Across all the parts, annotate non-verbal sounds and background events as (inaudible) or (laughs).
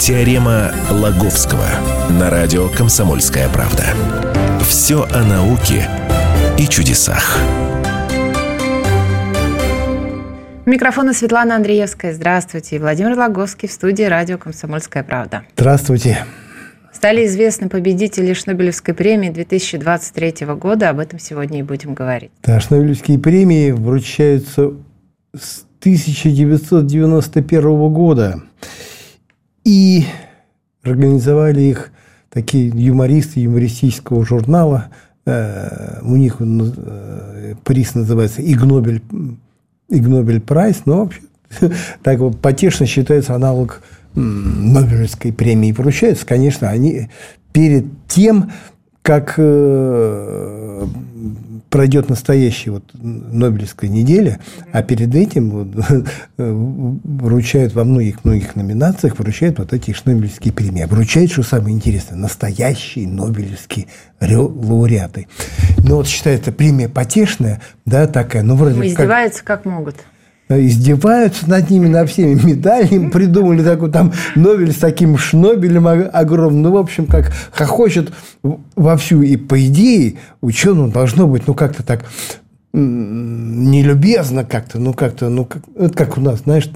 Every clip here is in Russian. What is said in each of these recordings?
Теорема Лаговского на радио «Комсомольская правда». Все о науке и чудесах. Микрофон Светлана Андреевская. Здравствуйте. Владимир Лаговский в студии радио «Комсомольская правда». Здравствуйте. Стали известны победители Шнобелевской премии 2023 года. Об этом сегодня и будем говорить. Да, Шнобелевские премии вручаются с 1991 года. И организовали их такие юмористы юмористического журнала. Э, у них э, приз называется «Игнобель, Игнобель прайс», но вообще (laughs) так вот потешно считается аналог Нобелевской премии. Вручаются, конечно, они перед тем, как э, пройдет настоящая вот Нобелевская неделя, а перед этим вот, (laughs) вручают во многих-многих номинациях, вручают вот эти Нобелевские премии. Вручают, что самое интересное, настоящие Нобелевские лауреаты. Ну вот считается премия потешная, да, такая, ну вроде ну, Издеваются как, как могут издеваются над ними, на всеми медалями, придумали такой там Нобель с таким шнобелем огромным, ну, в общем, как хохочет вовсю. И, по идее, ученым должно быть, ну, как-то так нелюбезно как-то, ну как-то, ну как, это как у нас, знаешь,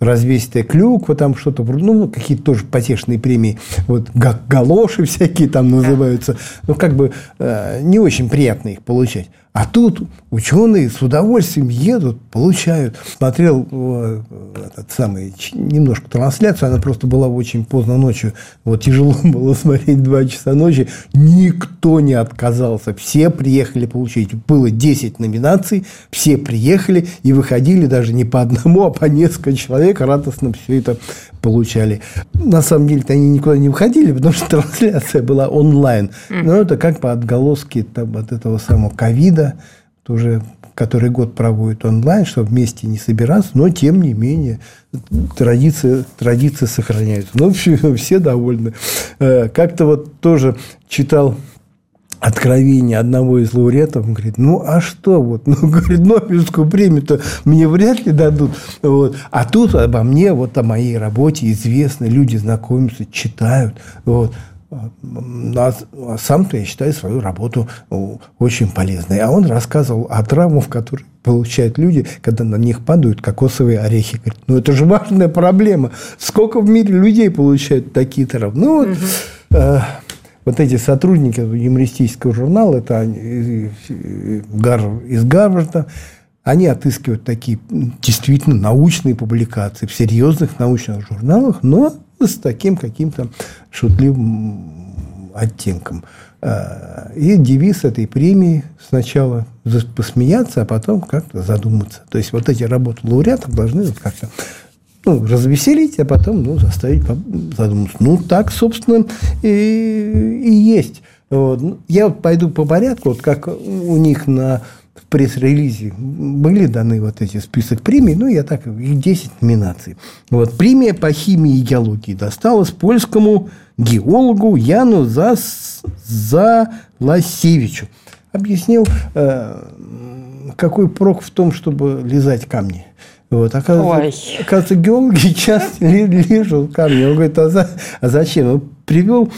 развесистая клюква, там что-то, ну какие-то тоже потешные премии, вот галоши всякие там называются, ну как бы э, не очень приятно их получать. А тут ученые с удовольствием едут, получают. Смотрел э, этот самый, немножко трансляцию, она просто была очень поздно ночью. Вот тяжело (laughs) было смотреть два часа ночи. Никто не отказался. Все приехали получить. Было 10 номинаций, все приехали и выходили даже не по одному, а по несколько человек радостно все это получали. На самом деле они никуда не выходили, потому что (laughs) трансляция была онлайн. Но это как по отголоски там, от этого самого ковида, тоже который год проводит онлайн, чтобы вместе не собираться, но тем не менее традиции, традиции сохраняются. Ну, все, (laughs) все довольны. Э, как-то вот тоже читал откровение одного из лауреатов, он говорит, ну, а что вот, (laughs) ну, говорит, Нобелевскую премию-то мне вряд ли дадут, вот, а тут обо мне, вот о моей работе известно, люди знакомятся, читают, вот, а сам-то я считаю свою работу очень полезной. А он рассказывал о травмах, которые получают люди, когда на них падают кокосовые орехи. Говорит, ну это же важная проблема. Сколько в мире людей получают такие травмы? Ну, вот, угу вот эти сотрудники юмористического журнала, это из Гарварда, они отыскивают такие действительно научные публикации в серьезных научных журналах, но с таким каким-то шутливым оттенком. А, и девиз этой премии сначала посмеяться, а потом как-то задуматься. То есть вот эти работы лауреатов должны как-то ну, развеселить, а потом ну, заставить задуматься. Ну, так, собственно, и, и есть. Вот. Ну, я вот пойду по порядку, вот как у них на пресс-релизе были даны вот эти список премий, ну, я так, их 10 номинаций. Вот, премия по химии и геологии досталась польскому геологу Яну Зас... Заласевичу. Объяснил, э, какой прок в том, чтобы лизать камни. Вот, оказывается, Ой. оказывается, геологи (laughs) часто лежат камни. Он говорит, а, за, а зачем? Он привел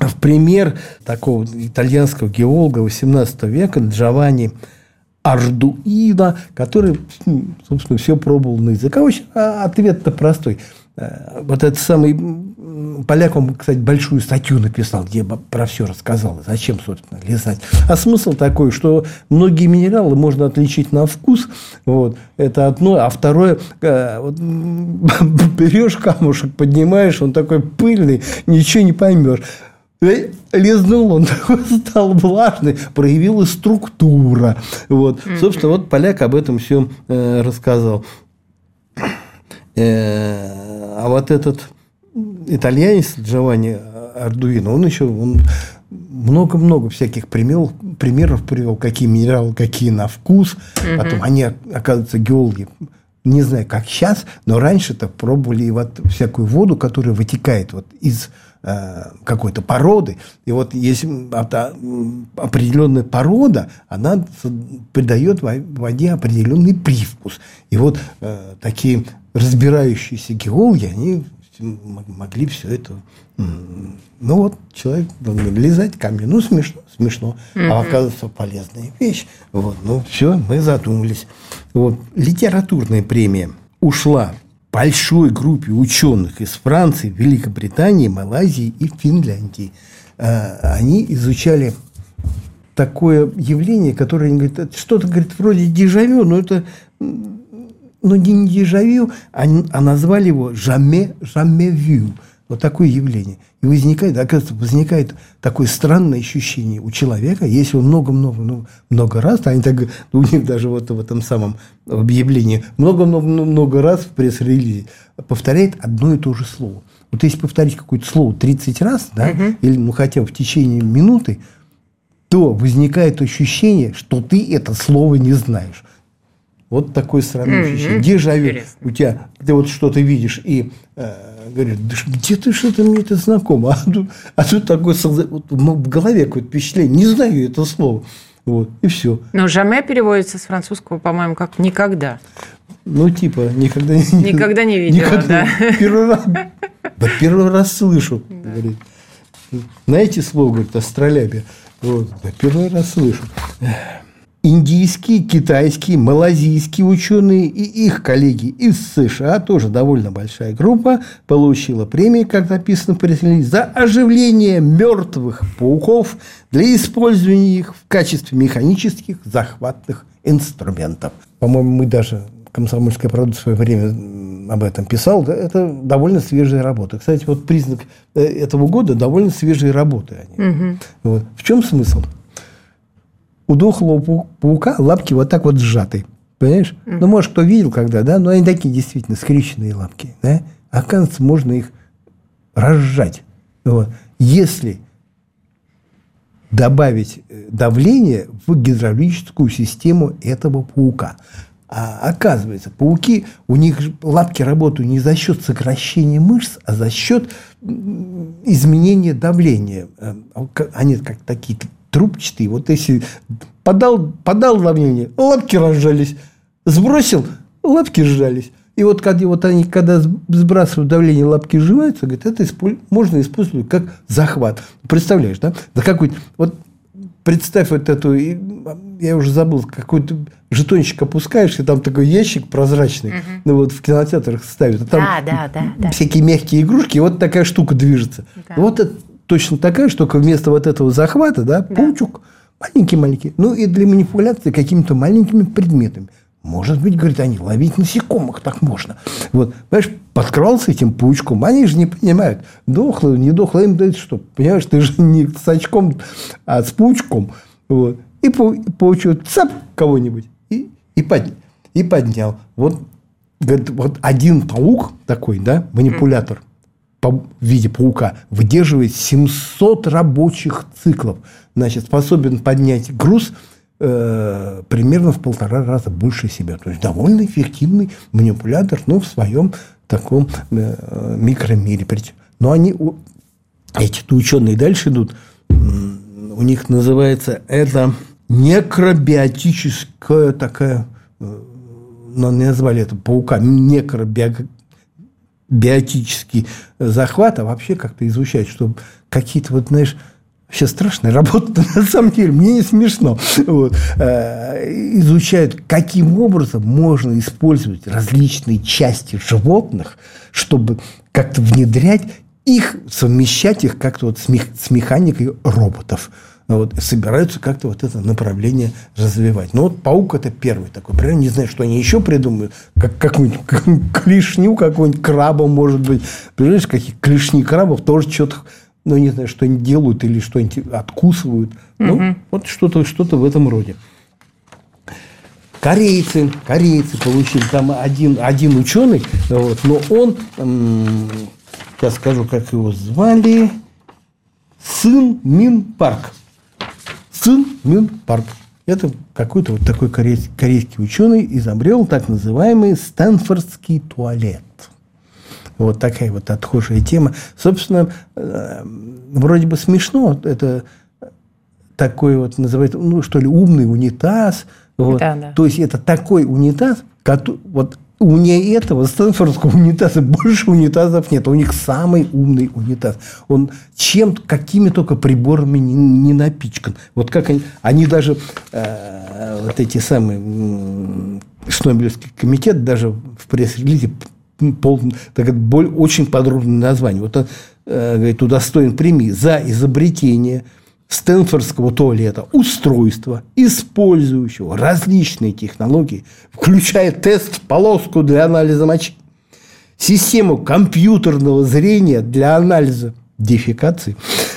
в пример такого итальянского геолога 18 века Джованни Ардуино, который, собственно, все пробовал на языке. А ответ-то простой. Э, вот этот самый поляк, он, кстати, большую статью написал, где про все рассказал, зачем, собственно, лизать. А смысл такой, что многие минералы можно отличить на вкус, вот, это одно, а второе, э, вот, (laughs) берешь камушек, поднимаешь, он такой пыльный, ничего не поймешь. Лизнул, он (laughs) стал влажный, проявилась структура. Вот. Собственно, вот поляк об этом все э, рассказал. Э, а вот этот итальянец Джованни Ардуино, он еще он много-много всяких примеров, примеров привел, какие минералы, какие на вкус. Угу. Потом они, оказывается, геологи, не знаю, как сейчас, но раньше-то пробовали вот всякую воду, которая вытекает вот из какой-то породы. И вот если определенная порода, она придает воде определенный привкус. И вот э, такие разбирающиеся геологи, они могли все это... Ну вот, человек лизать камни. Ну, смешно, смешно. Mm-hmm. А оказывается, полезная вещь. Вот, ну, все, мы задумались. Вот, литературная премия ушла большой группе ученых из Франции, Великобритании, Малайзии и Финляндии. А, они изучали такое явление, которое они говорят, что-то, говорит, вроде дежавю, но это но не дежавю, а, а назвали его «jamais, jamais vu». Вот такое явление. И возникает, оказывается, возникает такое странное ощущение у человека, если он много-много ну, много раз, они так, у них даже вот в этом самом объявлении много-много раз в пресс-релизе повторяет одно и то же слово. Вот если повторить какое-то слово 30 раз, да, угу. или ну хотя бы в течение минуты, то возникает ощущение, что ты это слово не знаешь. Вот такое странное mm-hmm. ощущение. Дежавю. У тебя, ты вот что-то видишь и э, говоришь, да где-то что-то мне это знакомо. (laughs) А тут, а тут такое вот, в голове какое-то впечатление. Не знаю это слово. Вот, и все. Но «жаме» переводится с французского, по-моему, как «никогда». Ну, типа, никогда не Никогда не видела, никогда. да. Первый раз, да, первый раз слышу, да. говорит. Знаете слово, говорит, астролябия? Вот, да, первый раз слышу индийские, китайские, малазийские ученые и их коллеги из США, тоже довольно большая группа, получила премии, как написано в пресс за оживление мертвых пауков для использования их в качестве механических захватных инструментов. По-моему, мы даже комсомольская правда в свое время об этом писал, да, это довольно свежая работа. Кстати, вот признак э, этого года довольно свежие работы. Они. Угу. Вот. В чем смысл? У дохлого паука лапки вот так вот сжаты. Понимаешь? Mm-hmm. Ну, может, кто видел когда, да? Но они такие действительно скрещенные лапки. Да? Оказывается, можно их разжать. Вот. Если добавить э, давление в гидравлическую систему этого паука. А оказывается, пауки, у них лапки работают не за счет сокращения мышц, а за счет изменения давления. Э, они как такие трубчатый. Вот если подал, подал давление, лапки разжались. Сбросил, лапки сжались. И вот когда вот они, когда сбрасывают давление, лапки сжимаются, говорят, это использ... можно использовать как захват. Представляешь, да? Да какой вот представь вот эту, я уже забыл, какой-то жетончик опускаешь, и там такой ящик прозрачный, угу. ну вот в кинотеатрах ставят, а там да, да, да, да. всякие мягкие игрушки, и вот такая штука движется. Да. Вот это точно такая, что вместо вот этого захвата, да, да. паучок, маленький-маленький. Ну, и для манипуляции какими-то маленькими предметами. Может быть, говорит, они ловить насекомых так можно. Вот, понимаешь, подкрался этим паучком. Они же не понимают, дохло, не дохло, им дают что? Понимаешь, ты же не с очком, а с паучком. Вот. И паучок цап кого-нибудь и, и, под, и поднял. Вот, говорит, вот один паук такой, да, манипулятор, в виде паука выдерживает 700 рабочих циклов. Значит, способен поднять груз э, примерно в полтора раза больше себя. То есть довольно эффективный манипулятор, но в своем таком э, микромире. Но они, эти ученые дальше идут, у них называется это некробиотическая такая, э, ну, назвали это паука, некробиотическая биотический захват, а вообще как-то изучать, чтобы какие-то вот, знаешь, Вообще страшная работа, (laughs) на самом деле, мне не смешно. Вот. Э, изучают, каким образом можно использовать различные части животных, чтобы как-то внедрять их, совмещать их как-то вот с, мех, с механикой роботов вот, собираются как-то вот это направление развивать. Ну, вот паук это первый такой. Пример. Не знаю, что они еще придумают. Как, какую-нибудь клешню, какую-нибудь краба, может быть. Понимаешь, какие клешни крабов тоже что-то, ну, не знаю, что они делают или что-нибудь откусывают. Ну, угу. вот что-то что в этом роде. Корейцы, корейцы получили там один, один ученый, вот, но он, сейчас скажу, как его звали, Сын Мин Парк. Цин Мин Парк. Это какой-то вот такой корейский, корейский ученый изобрел так называемый Стэнфордский туалет. Вот такая вот отхожая тема. Собственно, э, вроде бы смешно. Это такой вот называют, ну что ли, умный унитаз. Вот. Да, да. То есть это такой унитаз, который, вот у нее этого Стэнфордского унитаза (laughs) больше унитазов нет. У них самый умный унитаз. Он чем какими только приборами не, не напичкан. Вот как они, они даже э, вот эти самые э, Шнобелевский комитет даже в пресс-релизе пол, так, боль, очень подробное название. Вот он э, говорит, удостоен премии за изобретение – Стэнфордского туалета устройство, использующего различные технологии, включая тест-полоску для анализа мочи, систему компьютерного зрения для анализа дефекации,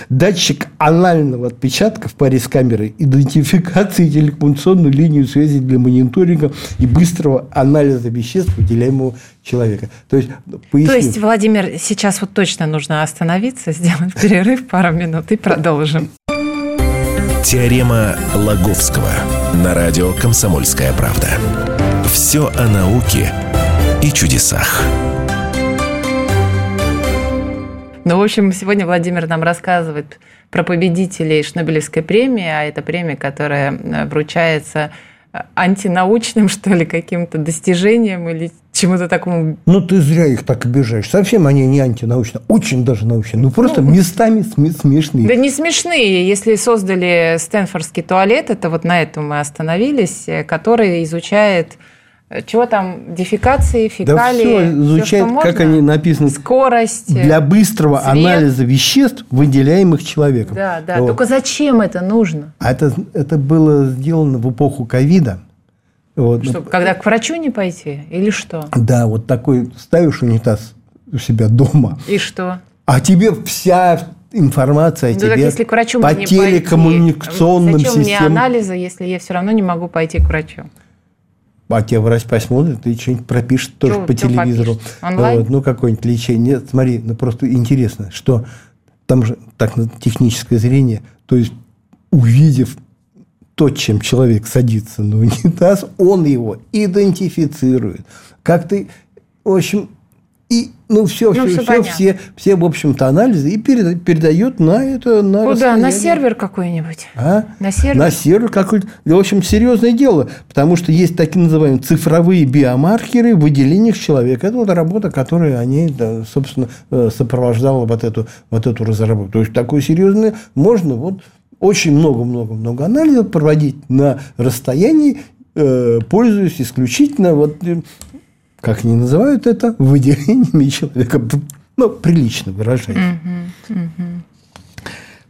датчик анального отпечатка в паре с камерой, идентификации телекоммуникационную линию связи для мониторинга и быстрого анализа веществ, выделяемого человека. То есть, поясню. То есть, Владимир, сейчас вот точно нужно остановиться, сделать перерыв пару минут и продолжим. Теорема Лаговского на радио «Комсомольская правда». Все о науке и чудесах. Ну, в общем, сегодня Владимир нам рассказывает про победителей Шнобелевской премии, а это премия, которая э, вручается антинаучным, (laughs) что ли, каким-то достижением или чему-то такому. Ну, ты зря их так обижаешь. Совсем они не антинаучные, очень даже научные. Ну, просто ну, местами смешные. Да не смешные. Если создали Стэнфордский туалет, это вот на этом мы остановились, э, который изучает чего там, дефекации, фекалии, да все изучает, все, как они написаны. Скорость. Для быстрого цвет. анализа веществ, выделяемых человеком. Да, да. Вот. Только зачем это нужно? А это, это было сделано в эпоху ковида. Вот. Что, когда к врачу не пойти или что? Да, вот такой ставишь унитаз у себя дома. И что? А тебе вся информация о ну, тебе так если к врачу по телекоммуникационным пойти, зачем системам. мне анализы, если я все равно не могу пойти к врачу? А тебе врач посмотрит и что-нибудь пропишет тоже что, по телевизору. Онлайн? Вот, ну, какое-нибудь лечение. Нет, смотри, ну просто интересно, что там же так техническое зрение, то есть увидев то, чем человек садится на унитаз, он его идентифицирует. Как ты, в общем, и ну все, ну, все, все, все, все, в общем-то, анализы и передает на это на Куда? На сервер какой-нибудь? А? На сервер? На сервер какой-то. В общем, серьезное дело, потому что есть такие называемые цифровые биомаркеры в выделениях человека. Это вот работа, которая они, да, собственно, э, сопровождала вот эту, вот эту разработку. То есть, такое серьезное можно вот очень много-много-много анализов проводить на расстоянии, э, пользуясь исключительно вот э, как они называют это, выделениями человека. Ну, прилично выражаясь. Угу, угу.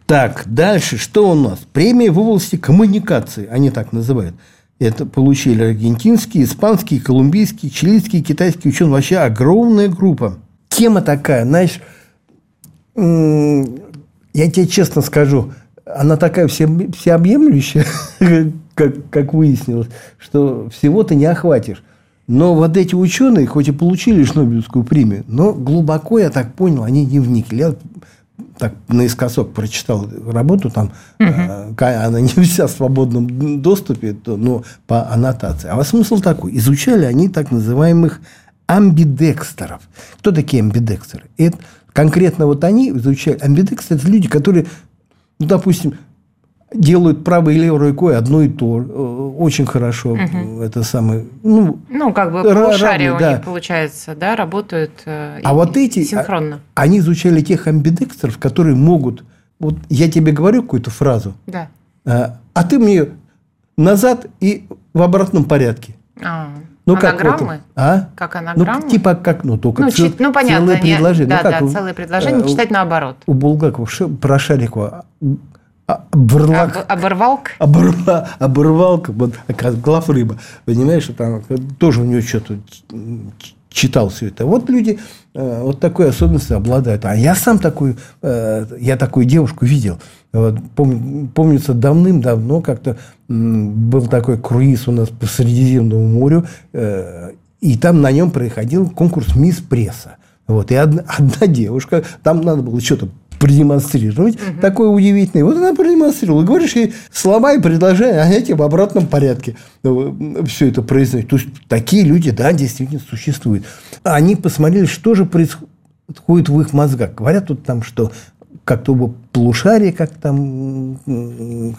Так, дальше что у нас? Премия в области коммуникации, они так называют. Это получили аргентинские, испанские, колумбийские, чилийские, китайские ученые. Вообще огромная группа. Тема такая, знаешь, я тебе честно скажу, она такая все, всеобъемлющая, (laughs) как, как выяснилось, что всего ты не охватишь. Но вот эти ученые, хоть и получили Шнобелевскую премию, но глубоко, я так понял, они не вникли. Я так наискосок прочитал работу, там угу. она не вся в свободном доступе, но по аннотации. А смысл такой. Изучали они так называемых амбидекстеров. Кто такие амбидекстеры? Это конкретно вот они изучали. Амбидекстеры – это люди, которые, ну, допустим, делают правой и левой рукой одно и то. Э, очень хорошо. Угу. Это самое... Ну, ну как бы полушария у да. них, получается, да, работают э, а вот эти, а, синхронно. Они изучали тех амбидекстеров, которые могут... Вот я тебе говорю какую-то фразу, да. а, а ты мне назад и в обратном порядке. А. Ну, анаграммы? Как, вот, а? как анаграммы? Ну, типа как, ну, только ну, чит, ну, понятно, целое предложение. Да, ну, как, да, целое предложение, читать наоборот. У Булгакова про Шарикова Обрлак. Оборвалка? Оборва, оборвалка, вот, глав рыба. Понимаешь, там тоже у него что-то читал все это. Вот люди э, вот такой особенностью обладают. А я сам такую, э, я такую девушку видел. Вот, пом, помнится, давным-давно как-то был такой круиз у нас по Средиземному морю, э, и там на нем проходил конкурс «Мисс Пресса». Вот, и одна, одна девушка, там надо было что-то продемонстрировать. Угу. Такое удивительное. Вот она продемонстрировала. Говоришь ей слова и предложения, а эти в обратном порядке ну, все это произносит. То есть, такие люди, да, действительно существуют. Они посмотрели, что же происходит в их мозгах. Говорят тут там, что как-то оба полушария как там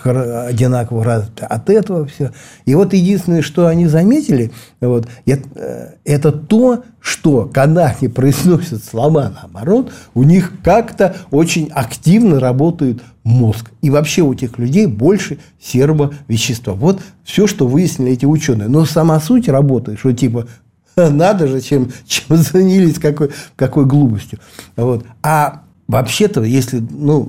одинаково от этого все. И вот единственное, что они заметили, вот, это, это то, что когда они произносят слова наоборот, у них как-то очень активно работает мозг. И вообще у этих людей больше серого вещества. Вот все, что выяснили эти ученые. Но сама суть работы, что типа (laughs) надо же, чем, чем (laughs) занялись, какой, какой глупостью. Вот. А вообще-то, если ну,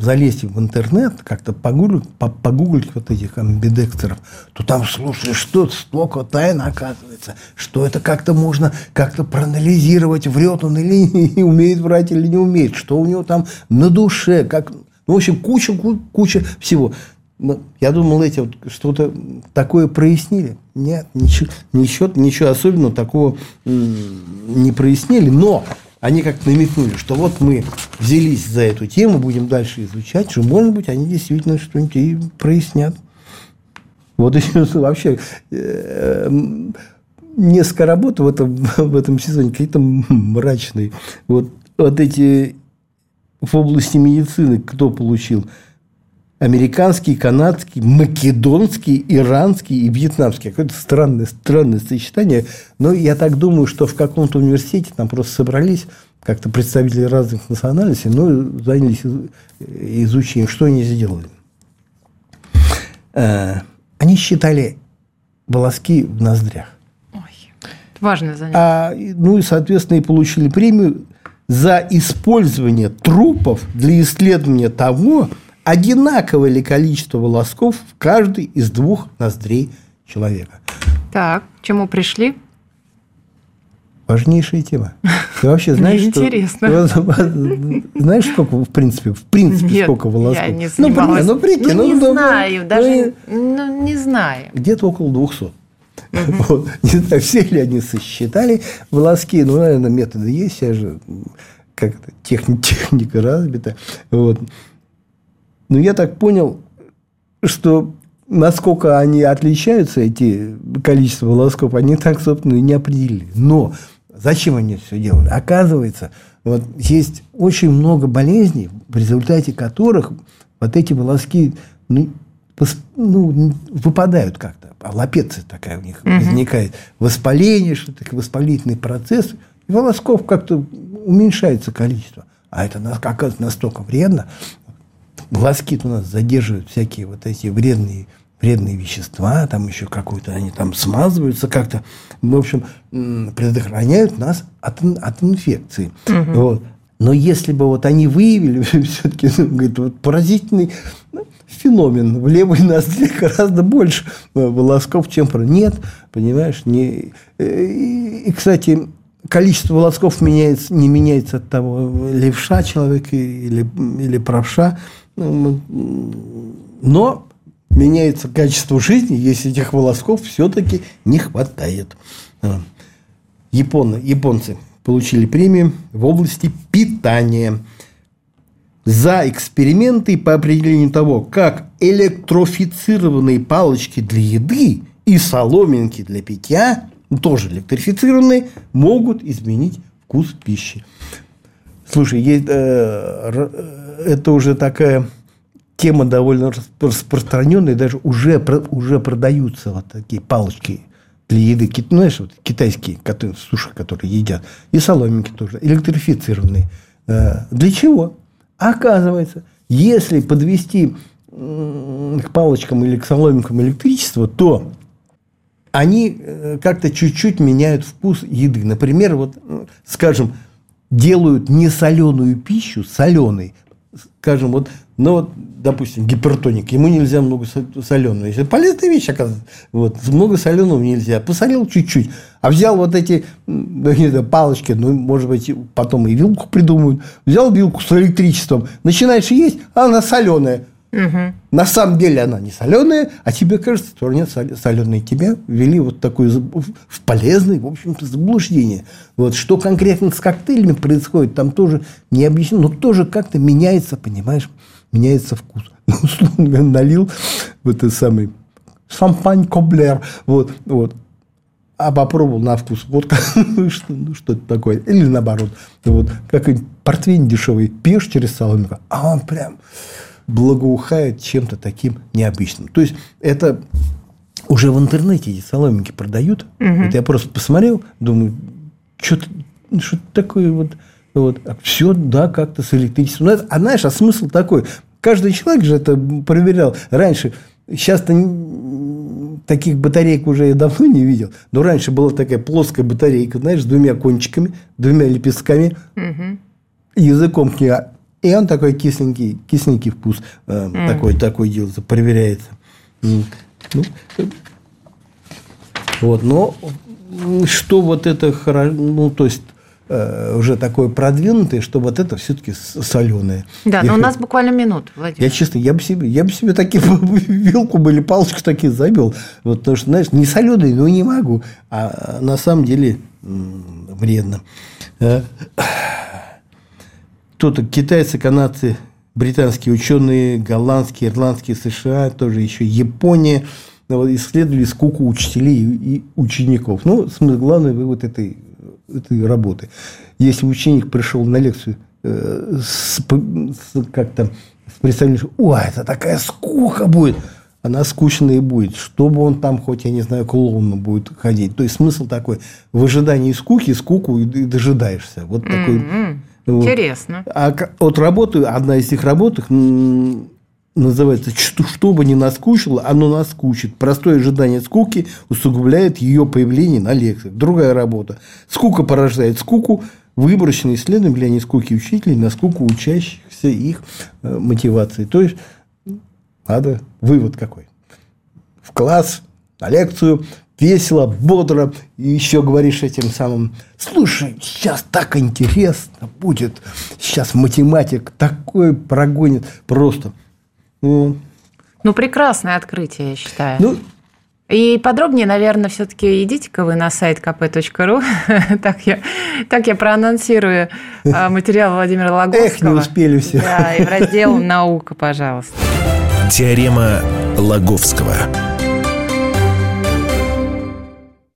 залезть в интернет, как-то погуглить, погуглить вот этих амбидекстеров, то там, слушай, что столько тайн оказывается, что это как-то можно как-то проанализировать, врет он или не (laughs) умеет врать, или не умеет, что у него там на душе, как... Ну, в общем, куча, куча всего. Ну, я думал, эти вот что-то такое прояснили. Нет, ничего, ничего, ничего особенного такого не прояснили. Но они как намекнули, что вот мы взялись за эту тему, будем дальше изучать, что, может быть, они действительно что-нибудь и прояснят. Вот еще (laughs) вообще э, несколько работ в этом, (laughs) в этом сезоне какие-то мрачные. Вот, вот эти в области медицины кто получил – американский, канадский, македонский, иранский и вьетнамский. Какое-то странное, странное сочетание. Но я так думаю, что в каком-то университете там просто собрались как-то представители разных национальностей, но занялись изучением, что они сделали. Э, они считали волоски в ноздрях. Ой, важное занятие. А, ну и, соответственно, и получили премию за использование трупов для исследования того, одинаковое ли количество волосков в каждой из двух ноздрей человека. Так, к чему пришли? Важнейшая тема. Ты вообще знаешь, что... интересно. (laughs) Знаешь, сколько, в принципе, в принципе, Нет, сколько волосков? я не занималась. Ну, прикинь, ну, ну, не ну, знаю, ну, даже ну, не знаю. Где-то около 200. (laughs) Вот. Не знаю, все ли они сосчитали волоски. Ну, наверное, методы есть. Я же как-то (laughs) техника развита. Вот. Но я так понял, что насколько они отличаются, эти количество волосков, они так, собственно, и не определили. Но зачем они это все делали? Оказывается, вот есть очень много болезней, в результате которых вот эти волоски ну, ну, выпадают как-то. А лапеция такая у них угу. возникает. Воспаление, что такое воспалительный процесс. И волосков как-то уменьшается количество. А это, оказывается, настолько вредно, глазки у нас задерживают всякие вот эти вредные вредные вещества, там еще какую-то, они там смазываются как-то, в общем, предохраняют нас от, от инфекции. Угу. Вот. Но если бы вот они выявили (laughs) все-таки, ну, говорит, вот поразительный ну, феномен. В левой ноздре (laughs) гораздо больше волосков, чем про нет, понимаешь? Не... Э, и, кстати, количество волосков меняется, не меняется от того, левша человек или, или правша. Но меняется качество жизни, если этих волосков все-таки не хватает. А. Японы, японцы получили премию в области питания за эксперименты по определению того, как электрофицированные палочки для еды и соломинки для питья, тоже электрифицированные, могут изменить вкус пищи. Слушай, есть, э, это уже такая тема довольно распространенная, даже уже, уже продаются вот такие палочки для еды, ну, знаешь, вот китайские которые, суши, которые едят, и соломинки тоже, электрифицированные. Э, для чего? Оказывается, если подвести к палочкам или к соломинкам электричество, то они э, как-то чуть-чуть меняют вкус еды. Например, вот, скажем, делают несоленую пищу соленой, скажем, вот, ну вот, допустим, гипертоник, ему нельзя много соленого. Если полезная вещь, оказывается, вот, много соленого нельзя. Посолил чуть-чуть, а взял вот эти ну, не знаю, палочки, ну, может быть, потом и вилку придумают. Взял вилку с электричеством, начинаешь есть, а она соленая. Угу. На самом деле она не соленая, а тебе кажется, что нет соленой. Тебя ввели вот такое в полезное, в общем-то, заблуждение. Вот что конкретно с коктейлями происходит, там тоже не объяснено, но тоже как-то меняется, понимаешь, меняется вкус. (laughs) Ну, условно налил вот этот самый шампань коблер, вот, вот, а попробовал на вкус водка, (laughs) ну, что, ну, что это такое, или наоборот, вот, как портвейн дешевый пьешь через соломинку, а он прям благоухает чем-то таким необычным. То есть это уже в интернете эти соломинки продают. Угу. Это я просто посмотрел, думаю, что-то что такое вот вот. А все, да, как-то с электричеством. Ну, а знаешь, а смысл такой? Каждый человек же это проверял. Раньше, сейчас-то таких батареек уже я давно не видел. Но раньше была такая плоская батарейка, знаешь, с двумя кончиками, двумя лепестками, угу. языком к ней. И он такой кисленький, кисленький вкус э, mm. такой, такой делается, проверяется. Ну, вот, но что вот это хорошо, ну, то есть Э, уже такое продвинутое, что вот это все-таки соленое. Да, я но у нас буквально минут, Владимир. Я честно, я бы себе, я бы себе такие (laughs) вилку или палочку такие забил. Вот, потому что, знаешь, не соленые, но не могу. А на самом деле вредно. Кто-то китайцы, канадцы, британские ученые, голландские, ирландские, США, тоже еще Япония исследовали скуку учителей и учеников. Ну, самый главный вывод этой этой работы. Если ученик пришел на лекцию э, с, с, как-то с представлением, «Ой, это такая скука будет», она скучная и будет. Чтобы он там, хоть, я не знаю, клоуном будет ходить. То есть, смысл такой, в ожидании скуки, скуку и, и дожидаешься. Вот такой... Mm-hmm. Вот. Интересно. А вот работы, одна из этих работ называется «Что, что бы ни наскучило, оно наскучит». Простое ожидание скуки усугубляет ее появление на лекциях. Другая работа. Скука порождает скуку. Выборочные исследования влияния скуки учителей на скуку учащихся их э, мотивации. То есть, надо вывод какой. В класс, на лекцию, весело, бодро, и еще говоришь этим самым, слушай, сейчас так интересно будет, сейчас математик такой прогонит, просто – ну, ну прекрасное открытие, я считаю. Ну, и подробнее, наверное, все-таки идите-ка вы на сайт kp.ru. (laughs) так, я, так я проанонсирую а, материал Владимира Логовского. Эх, не успели все. Да, и в раздел «Наука», пожалуйста. Теорема Лаговского.